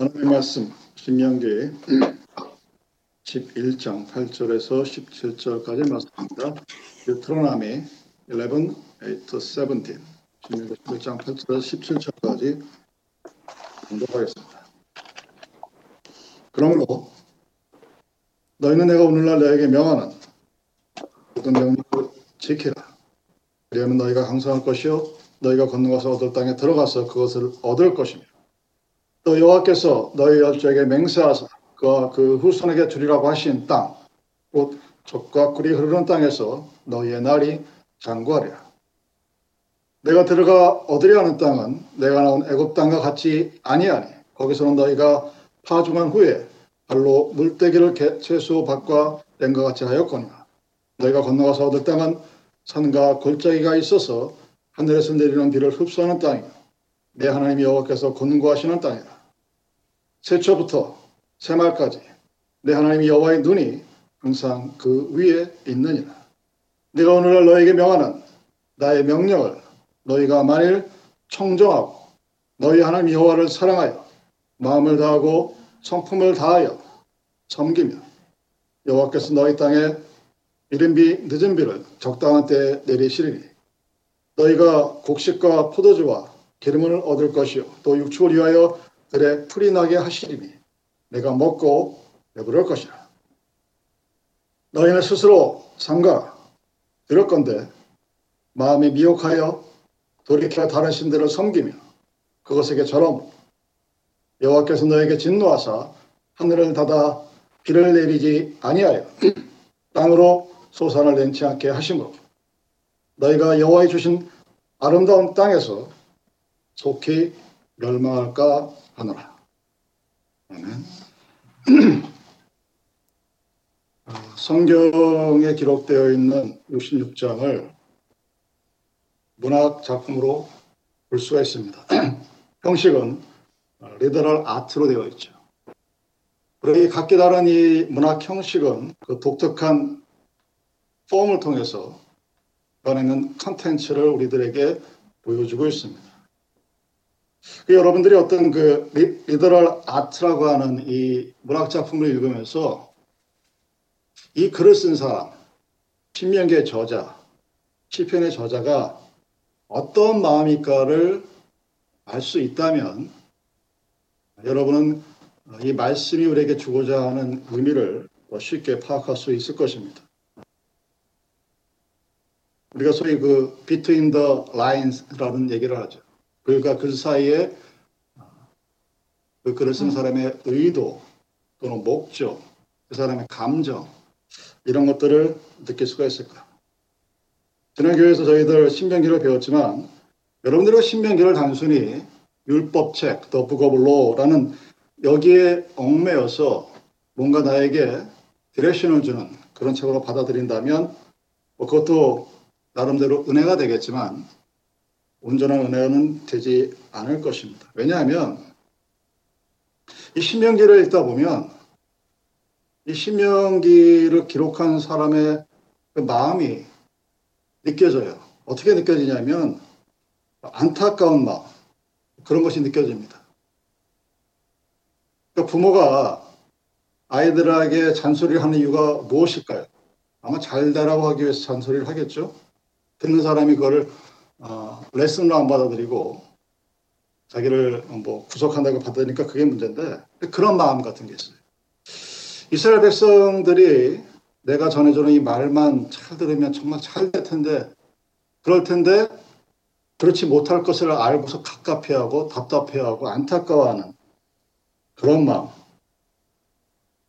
하나님의 말씀 신명기 11장 8절에서 17절까지 말씀입니다. 트로나미 11, 8, 17 신명기 11장 8절에서 17절까지 공독하겠습니다. 그러므로 너희는 내가 오늘날 너에게 명하는 모든 명령을 지키라. 그리하면 너희가 항상 할 것이요 너희가 건너가서 얻을 땅에 들어가서 그것을 얻을 것이며 또 여호와께서 너희 열조에게 맹세하사 그와 그 후손에게 주리라고 하신 땅, 곧 젖과 꿀이 흐르는 땅에서 너희의 날이 장구하리라. 내가 들어가 얻으려 하는 땅은 내가 나온 애굽 땅과 같이 아니하니 거기서는 너희가 파종한 후에 발로 물대기를 채소 밭과 땡과 같이 하였거니와 너희가 건너가서 얻을 땅은 산과 골짜기가 있어서 하늘에서 내리는 비를 흡수하는 땅이요 내 하나님 여호와께서 권고하시는 땅이라. 새초부터 새말까지 내 하나님 여호와의 눈이 항상 그 위에 있느니라. 내가 오늘날 너에게 명하는 나의 명령을 너희가 만일 청정하고 너희 하나님 여호와를 사랑하여 마음을 다하고 성품을 다하여 섬기며 여호와께서 너희 땅에 이른 비 늦은 비를 적당한 때에 내리시리니 너희가 곡식과 포도주와 기름을 얻을 것이요 또 육축을 위하여 들에 풀이 나게 하시리니 내가 먹고 배부를 것이라. 너희는 스스로 삼가 들을 건데 마음이 미혹하여 돌이켜 다른 신들을 섬기며 그것에게 절함. 여호와께서 너에게 진노하사 하늘을 닫아 비를 내리지 아니하여 땅으로 소산을 낸치 않게 하심으로. 너희가 여호와의 주신 아름다운 땅에서 속히 멸망할까 하노라. 아멘. 성경에 기록되어 있는 66장을 문학 작품으로 볼 수가 있습니다. 형식은 literal art로 되어 있죠. 그리고 각기 다른 이 문학 형식은 그 독특한 폼을 통해서 꺼내는 컨텐츠를 우리들에게 보여주고 있습니다. 그 여러분들이 어떤 그 literal art라고 하는 이 문학 작품을 읽으면서 이 글을 쓴 사람, 신명기의 저자, 시편의 저자가 어떤 마음일까를 알 수 있다면 여러분은 이 말씀이 우리에게 주고자 하는 의미를 더 쉽게 파악할 수 있을 것입니다. 우리가 소위 그 between the lines라는 얘기를 하죠. 글과 글 사이에 그 글을 쓴 사람의 의도 또는 목적, 그 사람의 감정 이런 것들을 느낄 수가 있을까? 지난 교회에서 저희들 신명기를 배웠지만 여러분들의 신명기를 단순히 율법책, The Book of Law라는 여기에 얽매여서 뭔가 나에게 디렉션을 주는 그런 책으로 받아들인다면 뭐 그것도 나름대로 은혜가 되겠지만 온전한 은혜는 되지 않을 것입니다. 왜냐하면 이 신명기를 읽다 보면 이 신명기를 기록한 사람의 그 마음이 느껴져요. 어떻게 느껴지냐면 안타까운 마음 그런 것이 느껴집니다. 그러니까 부모가 아이들에게 잔소리를 하는 이유가 무엇일까요? 아마 잘 되라고 하기 위해서 잔소리를 하겠죠. 듣는 사람이 그거를 어, 레슨으로 안 받아들이고 자기를 뭐 구속한다고 받으니까 그게 문제인데 그런 마음 같은 게 있어요. 이스라엘 백성들이 내가 전해주는 이 말만 잘 들으면 정말 잘 될 텐데 그럴 텐데 그렇지 못할 것을 알고서 갑갑해하고 답답해하고 안타까워하는 그런 마음.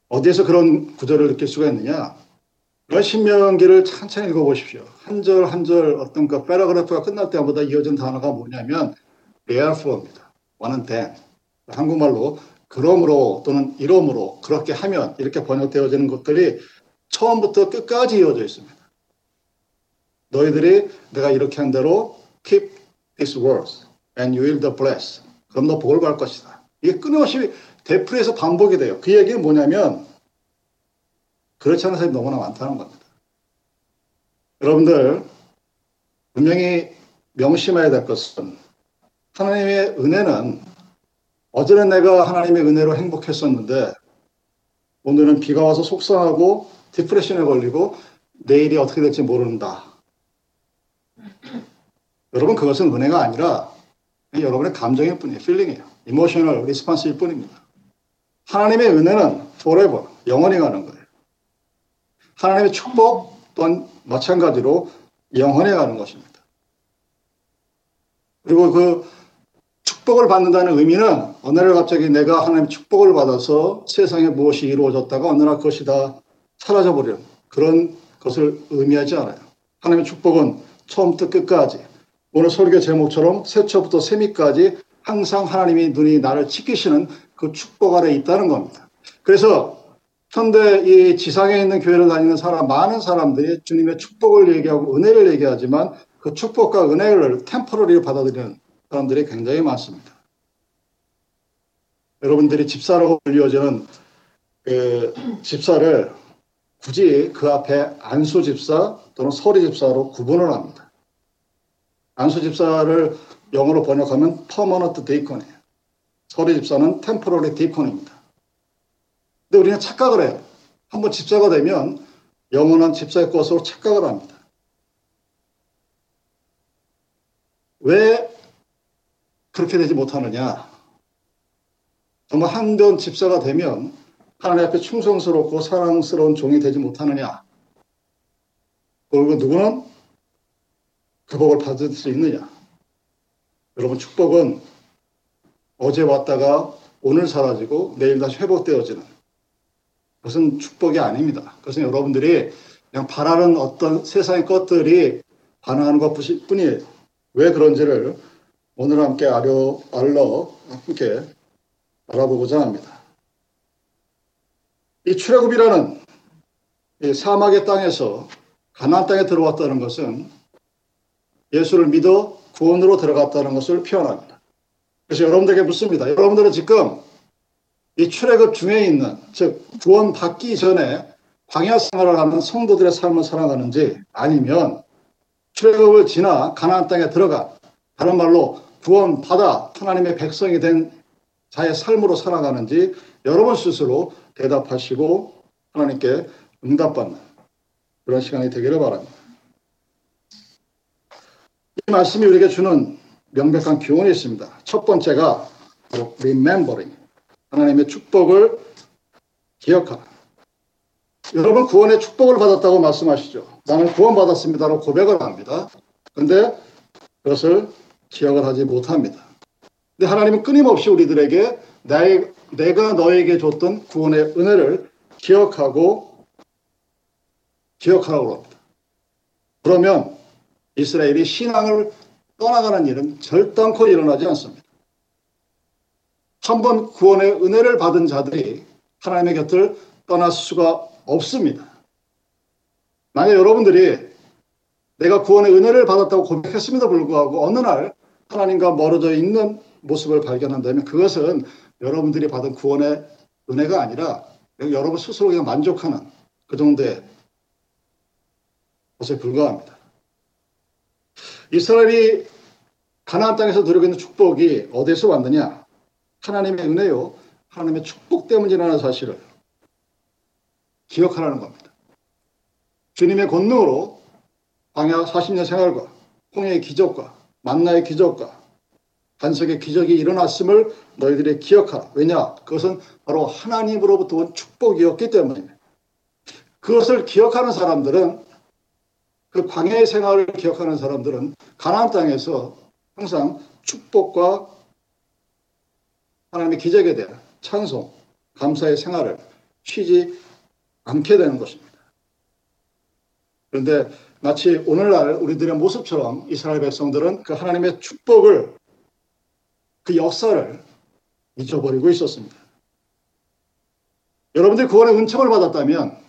어디에서 그런 구절을 느낄 수가 있느냐? 신명기를 천천히 읽어보십시오. 한 절 한 절 어떤 그 패러그래프가 끝날 때마다 이어진 단어가 뭐냐면 therefore입니다. 원은 then. 한국말로 그러므로 또는 이러므로 그렇게 하면 이렇게 번역되어지는 것들이 처음부터 끝까지 이어져 있습니다. 너희들이 내가 이렇게 한 대로 keep these words and you will be blessed. 그럼 너 복을 받을 것이다. 이게 끊임없이 대풀에서 반복이 돼요. 그 얘기는 뭐냐면 그렇지 않은 사람이 너무나 많다는 겁니다. 여러분들 분명히 명심해야 될 것은 하나님의 은혜는 어제는 내가 하나님의 은혜로 행복했었는데 오늘은 비가 와서 속상하고 depression에 걸리고 내일이 어떻게 될지 모른다. 여러분 그것은 은혜가 아니라 여러분의 감정일 뿐이에요. feeling이에요. emotional response일 뿐입니다. 하나님의 은혜는 forever, 영원히 가는 거예요. 하나님의 축복 또한 마찬가지로 영원히 가는 것입니다. 그리고 그 축복을 받는다는 의미는 어느 날 갑자기 내가 하나님 축복을 받아서 세상에 무엇이 이루어졌다가 어느 날 그것이 다 사라져버리는 그런 것을 의미하지 않아요. 하나님의 축복은 처음부터 끝까지 오늘 설교 제목처럼 세초부터 세미까지 항상 하나님이 눈이 나를 지키시는 그 축복 아래 있다는 겁니다. 그래서 현대 이 지상에 있는 교회를 다니는 사람 많은 사람들이 주님의 축복을 얘기하고 은혜를 얘기하지만 그 축복과 은혜를 템포러리로 받아들이는 사람들이 굉장히 많습니다. 여러분들이 집사라고 불리워지는 그 집사를 굳이 그 앞에 안수 집사 또는 서리 집사로 구분을 합니다. 안수 집사를 영어로 번역하면 permanent deacon이에요. 서리 집사는 temporary deacon입니다. 근데 우리는 착각을 해요. 한번 집사가 되면 영원한 집사의 것으로 착각을 합니다. 왜 그렇게 되지 못하느냐? 정말 한변 집사가 되면 하나님 앞에 충성스럽고 사랑스러운 종이 되지 못하느냐? 그리고 누구는 그 복을 받을 수 있느냐? 여러분 축복은 어제 왔다가 오늘 사라지고 내일 다시 회복되어지는 그것은 축복이 아닙니다. 그것은 여러분들이 그냥 바라는 어떤 세상의 것들이 반응하는 것 뿐이에요. 왜 그런지를 오늘 함께 알려, 알러 함께 알아보고자 합니다. 이 출애굽이라는 이 사막의 땅에서 가나안 땅에 들어왔다는 것은 예수를 믿어 구원으로 들어갔다는 것을 표현합니다. 그래서 여러분들에게 묻습니다. 여러분들은 지금 이 출애굽 중에 있는 즉 구원 받기 전에 광야 생활을 하는 성도들의 삶을 살아가는지 아니면 출애굽을 지나 가나안 땅에 들어가 다른 말로 구원 받아 하나님의 백성이 된 자의 삶으로 살아가는지 여러분 스스로 대답하시고 하나님께 응답받는 그런 시간이 되기를 바랍니다. 이 말씀이 우리에게 주는 명백한 교훈이 있습니다. 첫 번째가 remembering 하나님의 축복을 기억하라. 여러분 구원의 축복을 받았다고 말씀하시죠. 나는 구원받았습니다로 고백을 합니다. 근데 그것을 기억을 하지 못합니다. 근데 하나님은 끊임없이 우리들에게 나의, 내가 너에게 줬던 구원의 은혜를 기억하고 기억하라고 합니다. 그러면 이스라엘이 신앙을 떠나가는 일은 절단코 일어나지 않습니다. 한번 구원의 은혜를 받은 자들이 하나님의 곁을 떠날 수가 없습니다. 만약 여러분들이 내가 구원의 은혜를 받았다고 고백했음에도 불구하고 어느 날 하나님과 멀어져 있는 모습을 발견한다면 그것은 여러분들이 받은 구원의 은혜가 아니라 여러분 스스로 그냥 만족하는 그 정도의 것에 불과합니다. 이스라엘이 가나안 땅에서 누리고 있는 축복이 어디서 왔느냐? 하나님의 은혜요. 하나님의 축복 때문이라는 사실을 기억하라는 겁니다. 주님의 권능으로 광야 40년 생활과 홍해의 기적과 만나의 기적과 반석의 기적이 일어났음을 너희들이 기억하라. 왜냐? 그것은 바로 하나님으로부터 온 축복이었기 때문입니다. 그것을 기억하는 사람들은 그 광야의 생활을 기억하는 사람들은 가나안 땅에서 항상 축복과 하나님의 기적에 대한 찬송, 감사의 생활을 쉬지 않게 되는 것입니다. 그런데 마치 오늘날 우리들의 모습처럼 이스라엘 백성들은 그 하나님의 축복을 그 역사를 잊어버리고 있었습니다. 여러분들이 구원의 은총을 받았다면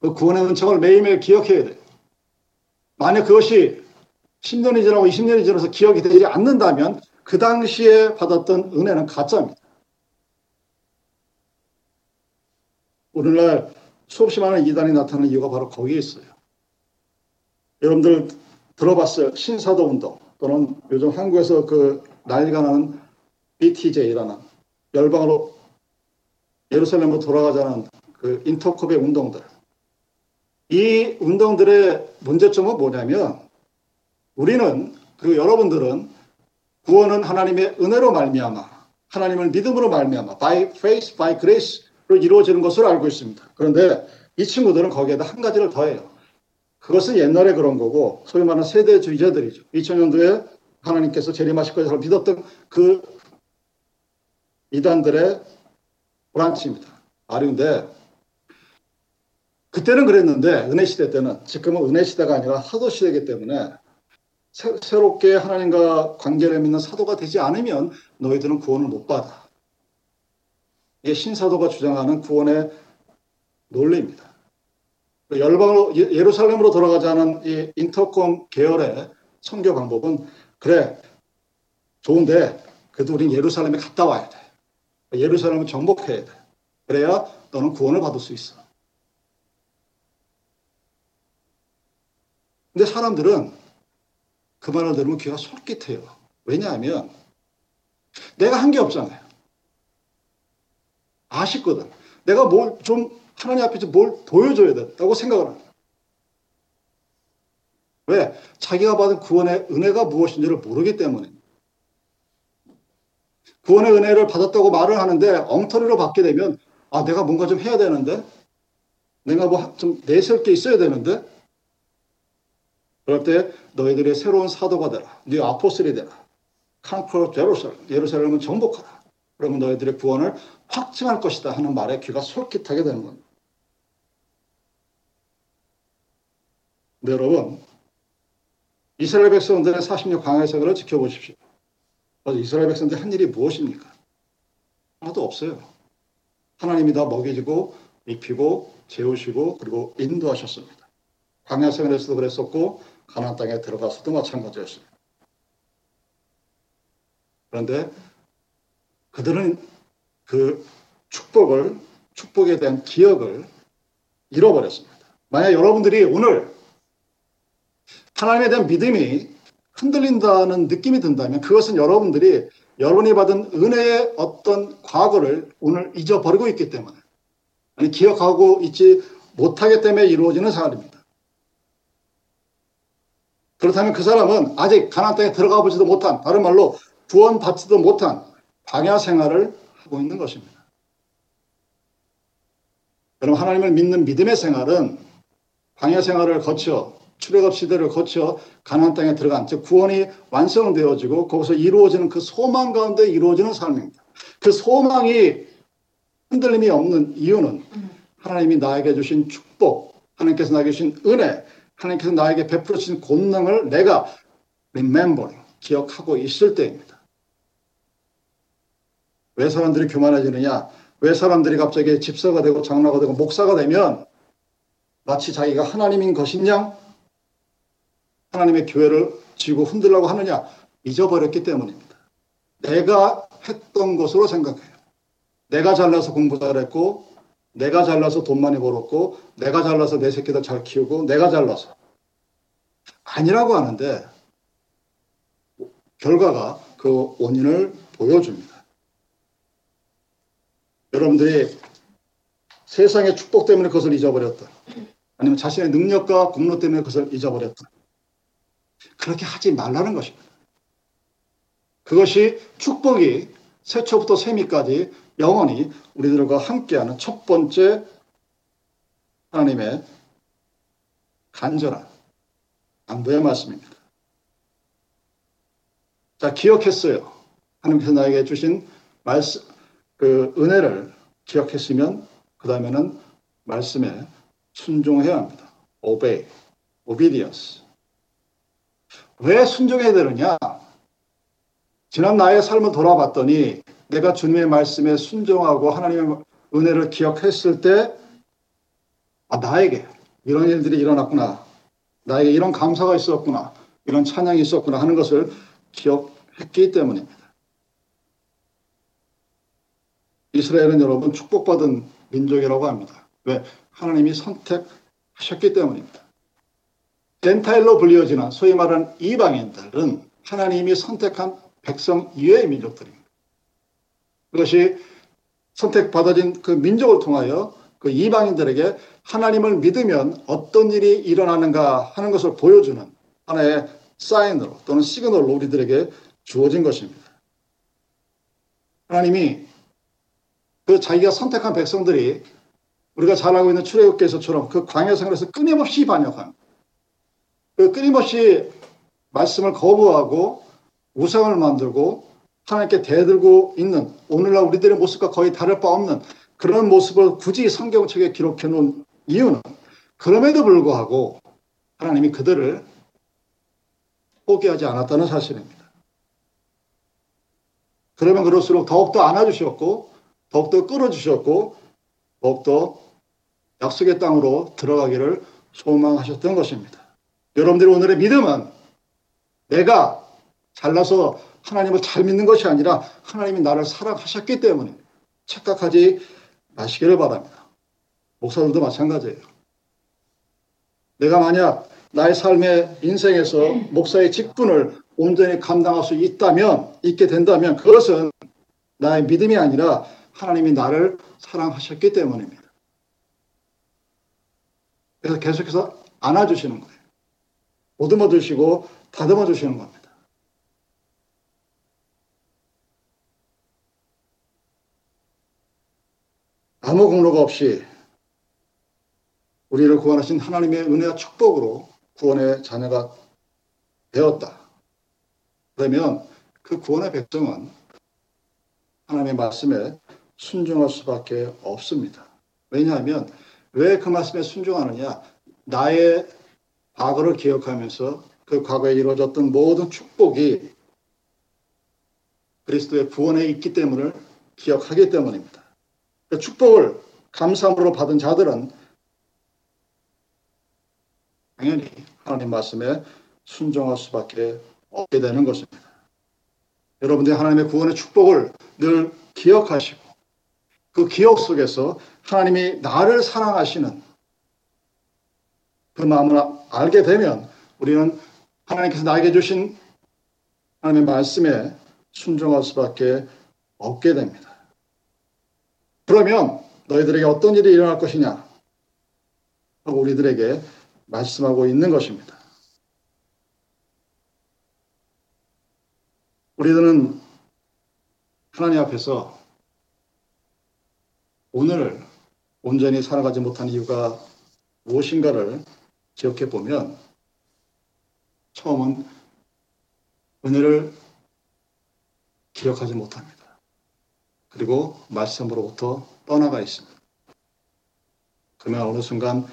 그 구원의 은총을 매일매일 기억해야 돼요. 만약 그것이 10년이 지나고 20년이 지나서 기억이 되지 않는다면 그 당시에 받았던 은혜는 가짜입니다. 오늘날 수없이 많은 이단이 나타나는 이유가 바로 거기에 있어요. 여러분들 들어봤어요. 신사도 운동 또는 요즘 한국에서 그 난리가 나는 BTJ라는 열방으로 예루살렘으로 돌아가자는 그 인터컵의 운동들. 이 운동들의 문제점은 뭐냐면 우리는 그 여러분들은 구원은 하나님의 은혜로 말미암아 하나님을 믿음으로 말미암아 by faith, by grace로 이루어지는 것을 알고 있습니다. 그런데 이 친구들은 거기에다 한 가지를 더해요. 그것은 옛날에 그런 거고 소위 말하는 세대주의자들이죠. 2000년도에 하나님께서 재림하실 것을 믿었던 그 이단들의 브란치입니다. 아류인데 그때는 그랬는데 은혜 시대 때는 지금은 은혜 시대가 아니라 사도 시대이기 때문에 새, 새롭게 하나님과 관계를 맺는 사도가 되지 않으면 너희들은 구원을 못 받아. 이게 신사도가 주장하는 구원의 논리입니다. 열방으로 예, 예루살렘으로 돌아가자는 이 인터콤 계열의 선교 방법은 그래 좋은데 그래도 우린 예루살렘에 갔다 와야 돼. 예루살렘을 정복해야 돼. 그래야 너는 구원을 받을 수 있어. 근데 사람들은 그 말을 들으면 귀가 솔깃해요. 왜냐하면 내가 한 게 없잖아요. 아쉽거든. 내가 뭘 좀 하나님 앞에서 뭘 보여줘야 된다고 생각을 합니다. 왜? 자기가 받은 구원의 은혜가 무엇인지를 모르기 때문에. 구원의 은혜를 받았다고 말을 하는데 엉터리로 받게 되면 아, 내가 뭔가 좀 해야 되는데? 내가 뭐 좀 내세울 게 있어야 되는데? 그럴 때 너희들의 새로운 사도가 되라. 네 아포스리 되라. 칸크로 제루살렘, 예루살렘은 정복하라. 그러면 너희들의 구원을 확증할 것이다 하는 말에 귀가 솔깃하게 되는 겁니다. 네, 여러분, 이스라엘 백성들의 40년 광야 생활을 지켜보십시오. 이스라엘 백성들 한 일이 무엇입니까? 하나도 없어요. 하나님이 다 먹이고 입히고 재우시고 그리고 인도하셨습니다. 광야 생활에서도 그랬었고 가나안 땅에 들어가서도 마찬가지였습니다. 그런데 그들은 그 축복을 축복에 대한 기억을 잃어버렸습니다. 만약 여러분들이 오늘 하나님에 대한 믿음이 흔들린다는 느낌이 든다면 그것은 여러분들이 여러분이 받은 은혜의 어떤 과거를 오늘 잊어버리고 있기 때문에 아니 기억하고 있지 못하기 때문에 이루어지는 사람입니다. 그렇다면 그 사람은 아직 가나안 땅에 들어가 보지도 못한 다른 말로 구원 받지도 못한 방야 생활을 하고 있는 것입니다. 여러분 하나님을 믿는 믿음의 생활은 방야 생활을 거쳐 출애굽 시대를 거쳐 가나안 땅에 들어간 즉 구원이 완성되어지고 거기서 이루어지는 그 소망 가운데 이루어지는 삶입니다. 그 소망이 흔들림이 없는 이유는 하나님이 나에게 주신 축복, 하나님께서 나에게 주신 은혜, 하나님께서 나에게 베풀어 주신 권능을 내가 remembering, 기억하고 있을 때입니다. 왜 사람들이 교만해지느냐? 왜 사람들이 갑자기 집사가 되고 장로가 되고 목사가 되면 마치 자기가 하나님인 것이냐? 하나님의 교회를 쥐고 흔들라고 하느냐? 잊어버렸기 때문입니다. 내가 했던 것으로 생각해요. 내가 잘나서 공부 잘했고, 내가 잘나서 돈 많이 벌었고, 내가 잘나서 내 새끼들 잘 키우고, 내가 잘나서. 아니라고 하는데, 결과가 그 원인을 보여줍니다. 여러분들이 세상의 축복 때문에 그것을 잊어버렸다. 아니면 자신의 능력과 공로 때문에 그것을 잊어버렸다. 그렇게 하지 말라는 것입니다. 그것이 축복이 세초부터 세미까지 영원히 우리들과 함께하는 첫 번째 하나님의 간절한 안부의 말씀입니다. 자, 기억했어요. 하나님께서 나에게 주신 말씀, 그 은혜를 기억했으면 그 다음에는 말씀에 순종해야 합니다. obey, obedience. 왜 순종해야 되느냐? 지난 나의 삶을 돌아봤더니 내가 주님의 말씀에 순종하고 하나님의 은혜를 기억했을 때, 아, 나에게 이런 일들이 일어났구나. 나에게 이런 감사가 있었구나. 이런 찬양이 있었구나 하는 것을 기억했기 때문입니다. 이스라엘은 여러분 축복받은 민족이라고 합니다. 왜? 하나님이 선택하셨기 때문입니다. 젠타일로 불리어지는 소위 말하는 이방인들은 하나님이 선택한 백성 이외의 민족들입니다. 그것이 선택받아진 그 민족을 통하여 그 이방인들에게 하나님을 믿으면 어떤 일이 일어나는가 하는 것을 보여주는 하나의 사인으로 또는 시그널로 우리들에게 주어진 것입니다. 하나님이 그 자기가 선택한 백성들이 우리가 잘 알고 있는 출애굽기에서처럼 그 광야 생활에서 끊임없이 반역한 그 끊임없이 말씀을 거부하고 우상을 만들고 하나님께 대들고 있는 오늘날 우리들의 모습과 거의 다를 바 없는 그런 모습을 굳이 성경책에 기록해 놓은 이유는 그럼에도 불구하고 하나님이 그들을 포기하지 않았다는 사실입니다. 그러면 그럴수록 더욱더 안아주셨고 더욱더 끌어주셨고 더욱더 약속의 땅으로 들어가기를 소망하셨던 것입니다. 여러분들이 오늘의 믿음은 내가 잘나서 하나님을 잘 믿는 것이 아니라 하나님이 나를 사랑하셨기 때문에 착각하지 마시기를 바랍니다. 목사들도 마찬가지예요. 내가 만약 나의 삶의 인생에서 목사의 직분을 온전히 감당할 수 있다면, 있게 된다면 그것은 나의 믿음이 아니라 하나님이 나를 사랑하셨기 때문입니다. 그래서 계속해서 안아주시는 거예요. 보듬어 주시고 다듬어 주시는 겁니다. 아무 공로가 없이 우리를 구원하신 하나님의 은혜와 축복으로 구원의 자녀가 되었다. 그러면 그 구원의 백성은 하나님의 말씀에 순종할 수밖에 없습니다. 왜냐하면 왜 그 말씀에 순종하느냐? 나의 과거를 기억하면서 그 과거에 이루어졌던 모든 축복이 그리스도의 구원에 있기 때문을 기억하기 때문입니다. 그 축복을 감사함으로 받은 자들은 당연히 하나님 말씀에 순종할 수밖에 없게 되는 것입니다. 여러분들이 하나님의 구원의 축복을 늘 기억하시고 그 기억 속에서 하나님이 나를 사랑하시는 그 마음을 알게 되면 우리는 하나님께서 나에게 주신 하나님의 말씀에 순종할 수밖에 없게 됩니다. 그러면 너희들에게 어떤 일이 일어날 것이냐? 하고 우리들에게 말씀하고 있는 것입니다. 우리들은 하나님 앞에서 오늘 온전히 살아가지 못한 이유가 무엇인가를 기억해 보면 처음은 은혜를 기억하지 못합니다. 그리고 말씀으로부터 떠나가 있습니다. 그러면 어느 순간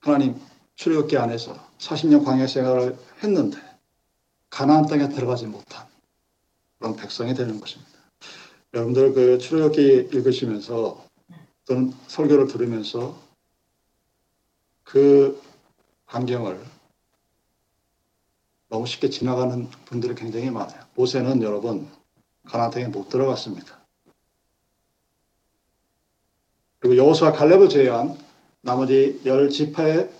하나님 출애굽기 안에서 40년 광야 생활을 했는데 가나안 땅에 들어가지 못한 그런 백성이 되는 것입니다. 여러분들 그 출애굽기 읽으시면서 또는 설교를 들으면서 그 환경을 너무 쉽게 지나가는 분들이 굉장히 많아요. 모세는 여러분 가나안 땅에 못 들어갔습니다. 그리고 여호수아 갈렙을 제외한 나머지 열 지파의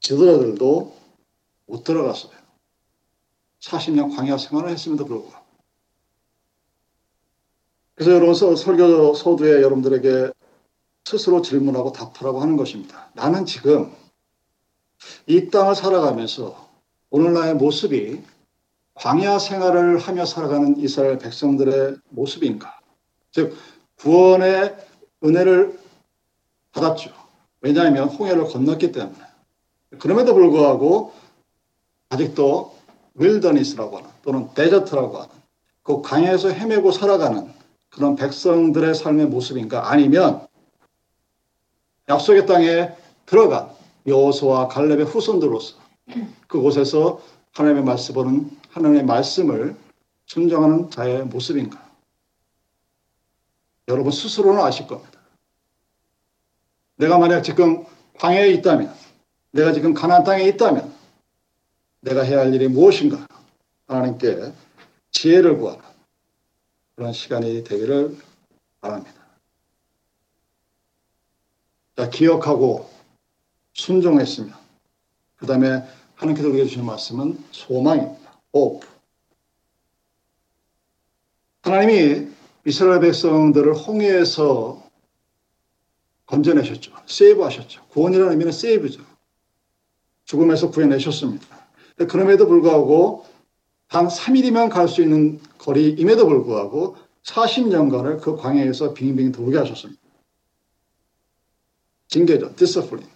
지도자들도 못 들어갔어요. 40년 광야 생활을 했음에도 불구하고. 그래서 여러분 설교 서두에 여러분들에게 스스로 질문하고 답하라고 하는 것입니다. 나는 지금 이 땅을 살아가면서 오늘날의 모습이 광야 생활을 하며 살아가는 이스라엘 백성들의 모습인가? 즉 구원의 은혜를 받았죠. 왜냐하면 홍해를 건넜기 때문에. 그럼에도 불구하고 아직도 윌더니스라고 하는 또는 데저트라고 하는 그 강에서 헤매고 살아가는 그런 백성들의 삶의 모습인가 아니면 약속의 땅에 들어간 여호수와 갈렙의 후손들로서 그곳에서 하나님의 말씀을 하나님의 말씀을 순정하는 자의 모습인가? 여러분 스스로는 아실 겁니다. 내가 만약 지금 광야에 있다면, 내가 지금 가나안 땅에 있다면, 내가 해야 할 일이 무엇인가? 하나님께 지혜를 구하는 그런 시간이 되기를 바랍니다. 자, 기억하고 순종했으면, 그 다음에 하나님께서 우리에게 주시는 말씀은 소망입니다. hope. 하나님이 이스라엘 백성들을 홍해에서 건져내셨죠. save하셨죠. 구원이라는 의미는 save죠. 죽음에서 구해내셨습니다. 그럼에도 불구하고 단 3일이면 갈 수 있는 거리임에도 불구하고 40년간을 그 광야에서 빙빙 돌게 하셨습니다. 징계죠. discipline.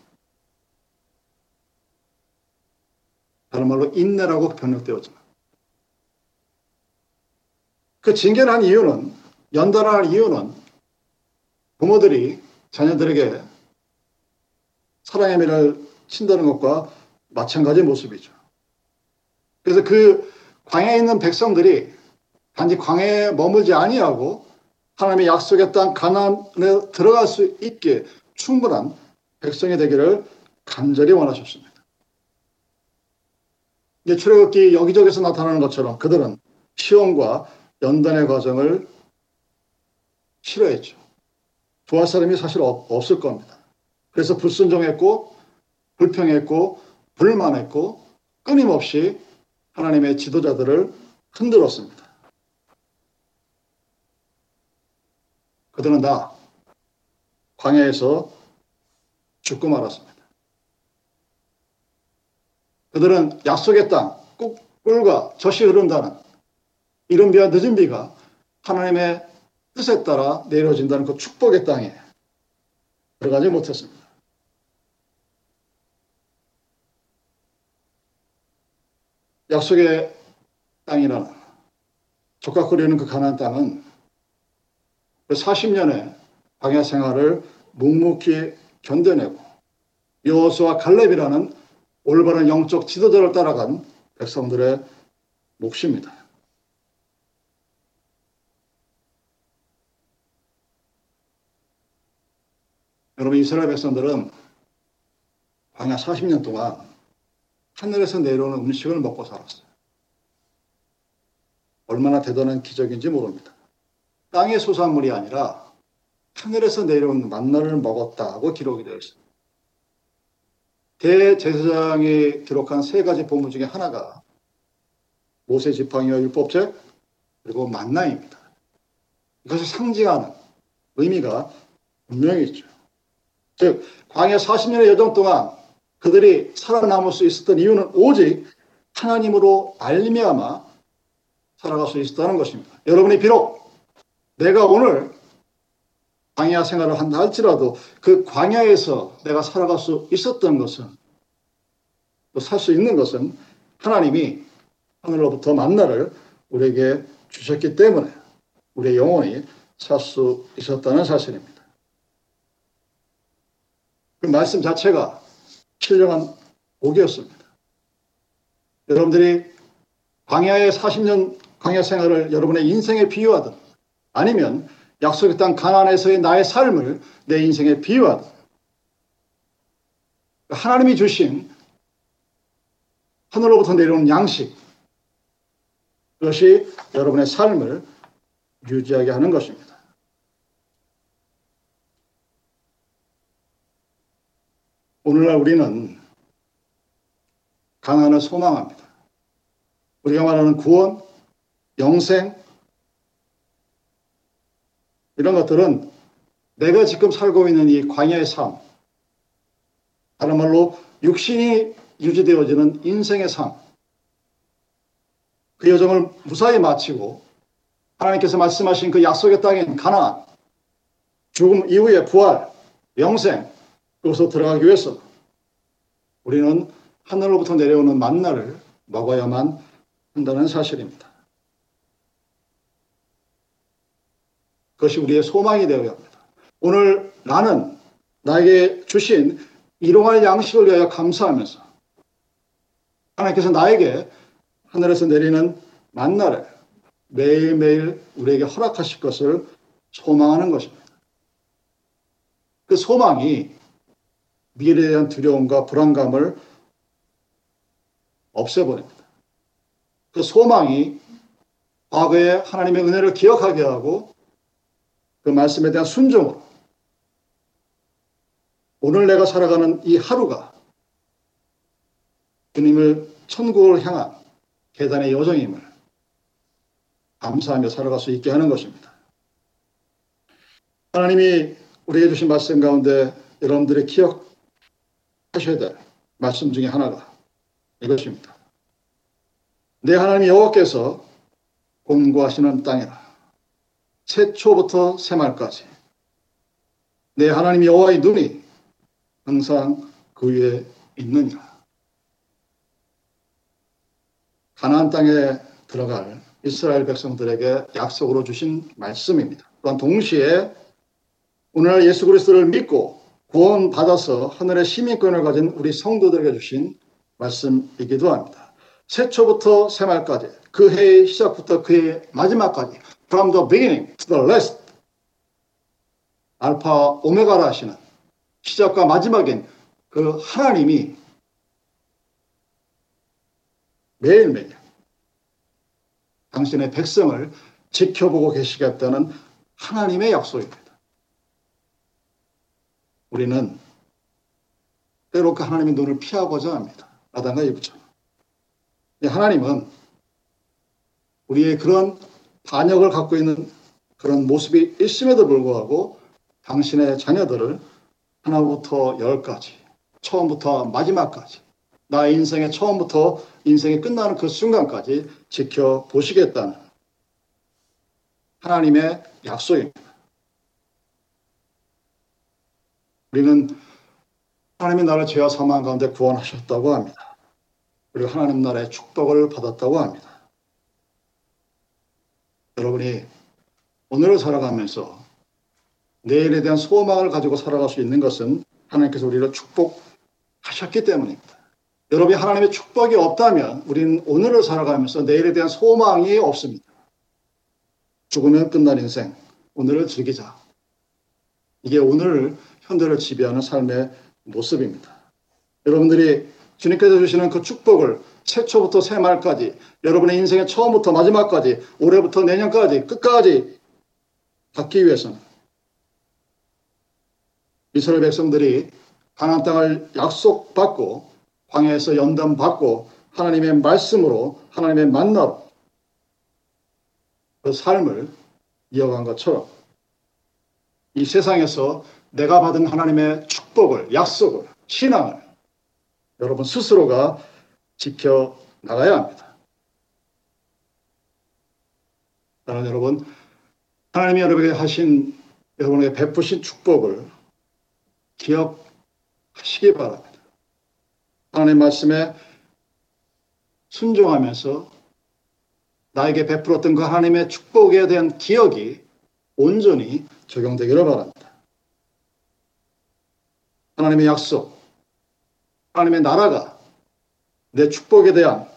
다른 말로 인내라고 번역되었지만 그 징계를 한 이유는 연단할 이유는 부모들이 자녀들에게 사랑의 미를 친다는 것과 마찬가지 모습이죠. 그래서 그 광야에 있는 백성들이 단지 광야에 머물지 아니하고 하나님의 약속의 땅 가나안에 들어갈 수 있게 충분한 백성이 되기를 간절히 원하셨습니다. 이제 출애굽기 여기저기서 나타나는 것처럼 그들은 시험과 연단의 과정을 싫어했죠. 좋아할 사람이 사실 없을 겁니다. 그래서 불순종했고 불평했고 불만했고 끊임없이 하나님의 지도자들을 흔들었습니다. 그들은 다 광야에서 죽고 말았습니다. 그들은 약속의 땅, 꿀과 젖이 흐른다는 이른 비와 늦은 비가 하나님의 뜻에 따라 내려진다는 그 축복의 땅에 들어가지 못했습니다. 약속의 땅이라는 족각거리는 그 가나안 땅은 그 40년의 광야 생활을 묵묵히 견뎌내고 여호수와 갈렙이라는 올바른 영적 지도자를 따라간 백성들의 몫입니다. 여러분 이스라엘 백성들은 광야 40년 동안 하늘에서 내려오는 음식을 먹고 살았어요. 얼마나 대단한 기적인지 모릅니다. 땅의 소산물이 아니라 하늘에서 내려온 만나를 먹었다고 기록이 되어 있습니다. 대제사장이 기록한 세 가지 본문 중에 하나가 모세 지팡이와 율법책 그리고 만나입니다. 이것을 상징하는 의미가 분명히 있죠. 즉 광야 40년의 여정 동안 그들이 살아남을 수 있었던 이유는 오직 하나님으로 알미암아 살아갈 수 있었다는 것입니다. 여러분이 비록 내가 오늘 광야 생활을 한다 할지라도 그 광야에서 내가 살아갈 수 있었던 것은 또살수 있는 것은 하나님이 하늘로부터 만나를 우리에게 주셨기 때문에 우리의 영혼이 살 수 있었다는 사실입니다. 그 말씀 자체가 신령한 복이었습니다. 여러분들이 광야의 40년 광야 생활을 여러분의 인생에 비유하든 아니면 약속의 땅 가나안에서의 나의 삶을 내 인생에 비유하든 하나님이 주신 하늘로부터 내려오는 양식 그것이 여러분의 삶을 유지하게 하는 것입니다. 오늘날 우리는 가난을 소망합니다. 우리가 말하는 구원, 영생, 이런 것들은 내가 지금 살고 있는 이 광야의 삶, 다른 말로 육신이 유지되어지는 인생의 삶, 그 여정을 무사히 마치고 하나님께서 말씀하신 그 약속의 땅인 가나안, 죽음 이후의 부활, 영생, 그곳으로 들어가기 위해서 우리는 하늘로부터 내려오는 만나를 먹어야만 한다는 사실입니다. 그것이 우리의 소망이 되어야 합니다. 오늘 나는 나에게 주신 일용할 양식을 위하여 감사하면서 하나님께서 나에게 하늘에서 내리는 만나를 매일매일 우리에게 허락하실 것을 소망하는 것입니다. 그 소망이 미래에 대한 두려움과 불안감을 없애버립니다. 그 소망이 과거에 하나님의 은혜를 기억하게 하고 그 말씀에 대한 순종으로 오늘 내가 살아가는 이 하루가 주님을 천국을 향한 계단의 여정임을 감사하며 살아갈 수 있게 하는 것입니다. 하나님이 우리에게 주신 말씀 가운데 여러분들이 기억하셔야 될 말씀 중에 하나가 이것입니다. 내 하나님 여호와께서 공고하시는 땅이라 새초부터 새말까지 내 하나님 여호와의 눈이 항상 그 위에 있느니라. 가나안 땅에 들어갈 이스라엘 백성들에게 약속으로 주신 말씀입니다. 또한 동시에 오늘날 예수 그리스도를 믿고 구원 받아서 하늘의 시민권을 가진 우리 성도들에게 주신 말씀이기도 합니다. 새초부터 새말까지 그 해의 시작부터 그 해의 마지막까지 from the beginning to the last 알파 오메가라 하시는 시작과 마지막인 그 하나님이 매일매일 당신의 백성을 지켜보고 계시겠다는 하나님의 약속입니다. 우리는 때로 그 하나님의 눈을 피하고자 합니다. 아담과 이브처럼. 하나님은 우리의 그런 반역을 갖고 있는 그런 모습이 있음에도 불구하고 당신의 자녀들을 하나부터 열까지, 처음부터 마지막까지, 나의 인생의 처음부터 인생이 끝나는 그 순간까지 지켜보시겠다는 하나님의 약속입니다. 우리는 하나님이 나를 죄와 사망 가운데 구원하셨다고 합니다. 그리고 하나님 나라의 축복을 받았다고 합니다. 여러분이 오늘을 살아가면서 내일에 대한 소망을 가지고 살아갈 수 있는 것은 하나님께서 우리를 축복하셨기 때문입니다. 여러분이 하나님의 축복이 없다면 우리는 오늘을 살아가면서 내일에 대한 소망이 없습니다. 죽으면 끝날 인생, 오늘을 즐기자. 이게 오늘 현대를 지배하는 삶의 모습입니다. 여러분들이 주님께서 주시는 그 축복을 최초부터 새말까지 여러분의 인생의 처음부터 마지막까지 올해부터 내년까지 끝까지 받기 위해서는 이스라엘 백성들이 가나안 땅을 약속받고 광야에서 연단받고 하나님의 말씀으로 하나님의 만나로 그 삶을 이어간 것처럼 이 세상에서 내가 받은 하나님의 축복을 약속을 신앙을 여러분 스스로가 지켜 나가야 합니다. 나는 여러분 하나님이 여러분에게 하신 여러분에게 베푸신 축복을 기억하시기 바랍니다. 하나님 말씀에 순종하면서 나에게 베풀었던 그 하나님의 축복에 대한 기억이 온전히 적용되기를 바랍니다. 하나님의 약속, 하나님의 나라가 내 축복에 대한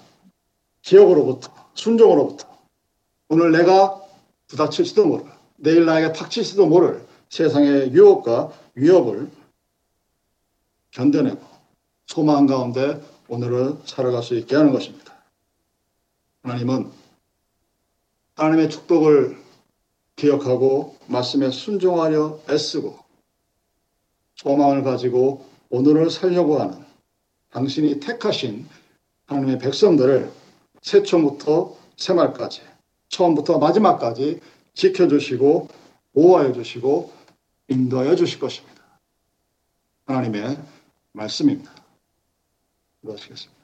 기억으로부터, 순종으로부터 오늘 내가 부닥칠지도 모를, 내일 나에게 닥칠지도 모를 세상의 유혹과 위협을 견뎌내고 소망 가운데 오늘을 살아갈 수 있게 하는 것입니다. 하나님은 하나님의 축복을 기억하고 말씀에 순종하려 애쓰고 소망을 가지고 오늘을 살려고 하는 당신이 택하신 하나님의 백성들을 새초부터 새말까지 처음부터 마지막까지 지켜주시고 보호하여 주시고 인도하여 주실 것입니다. 하나님의 말씀입니다. 기도하시겠습니다.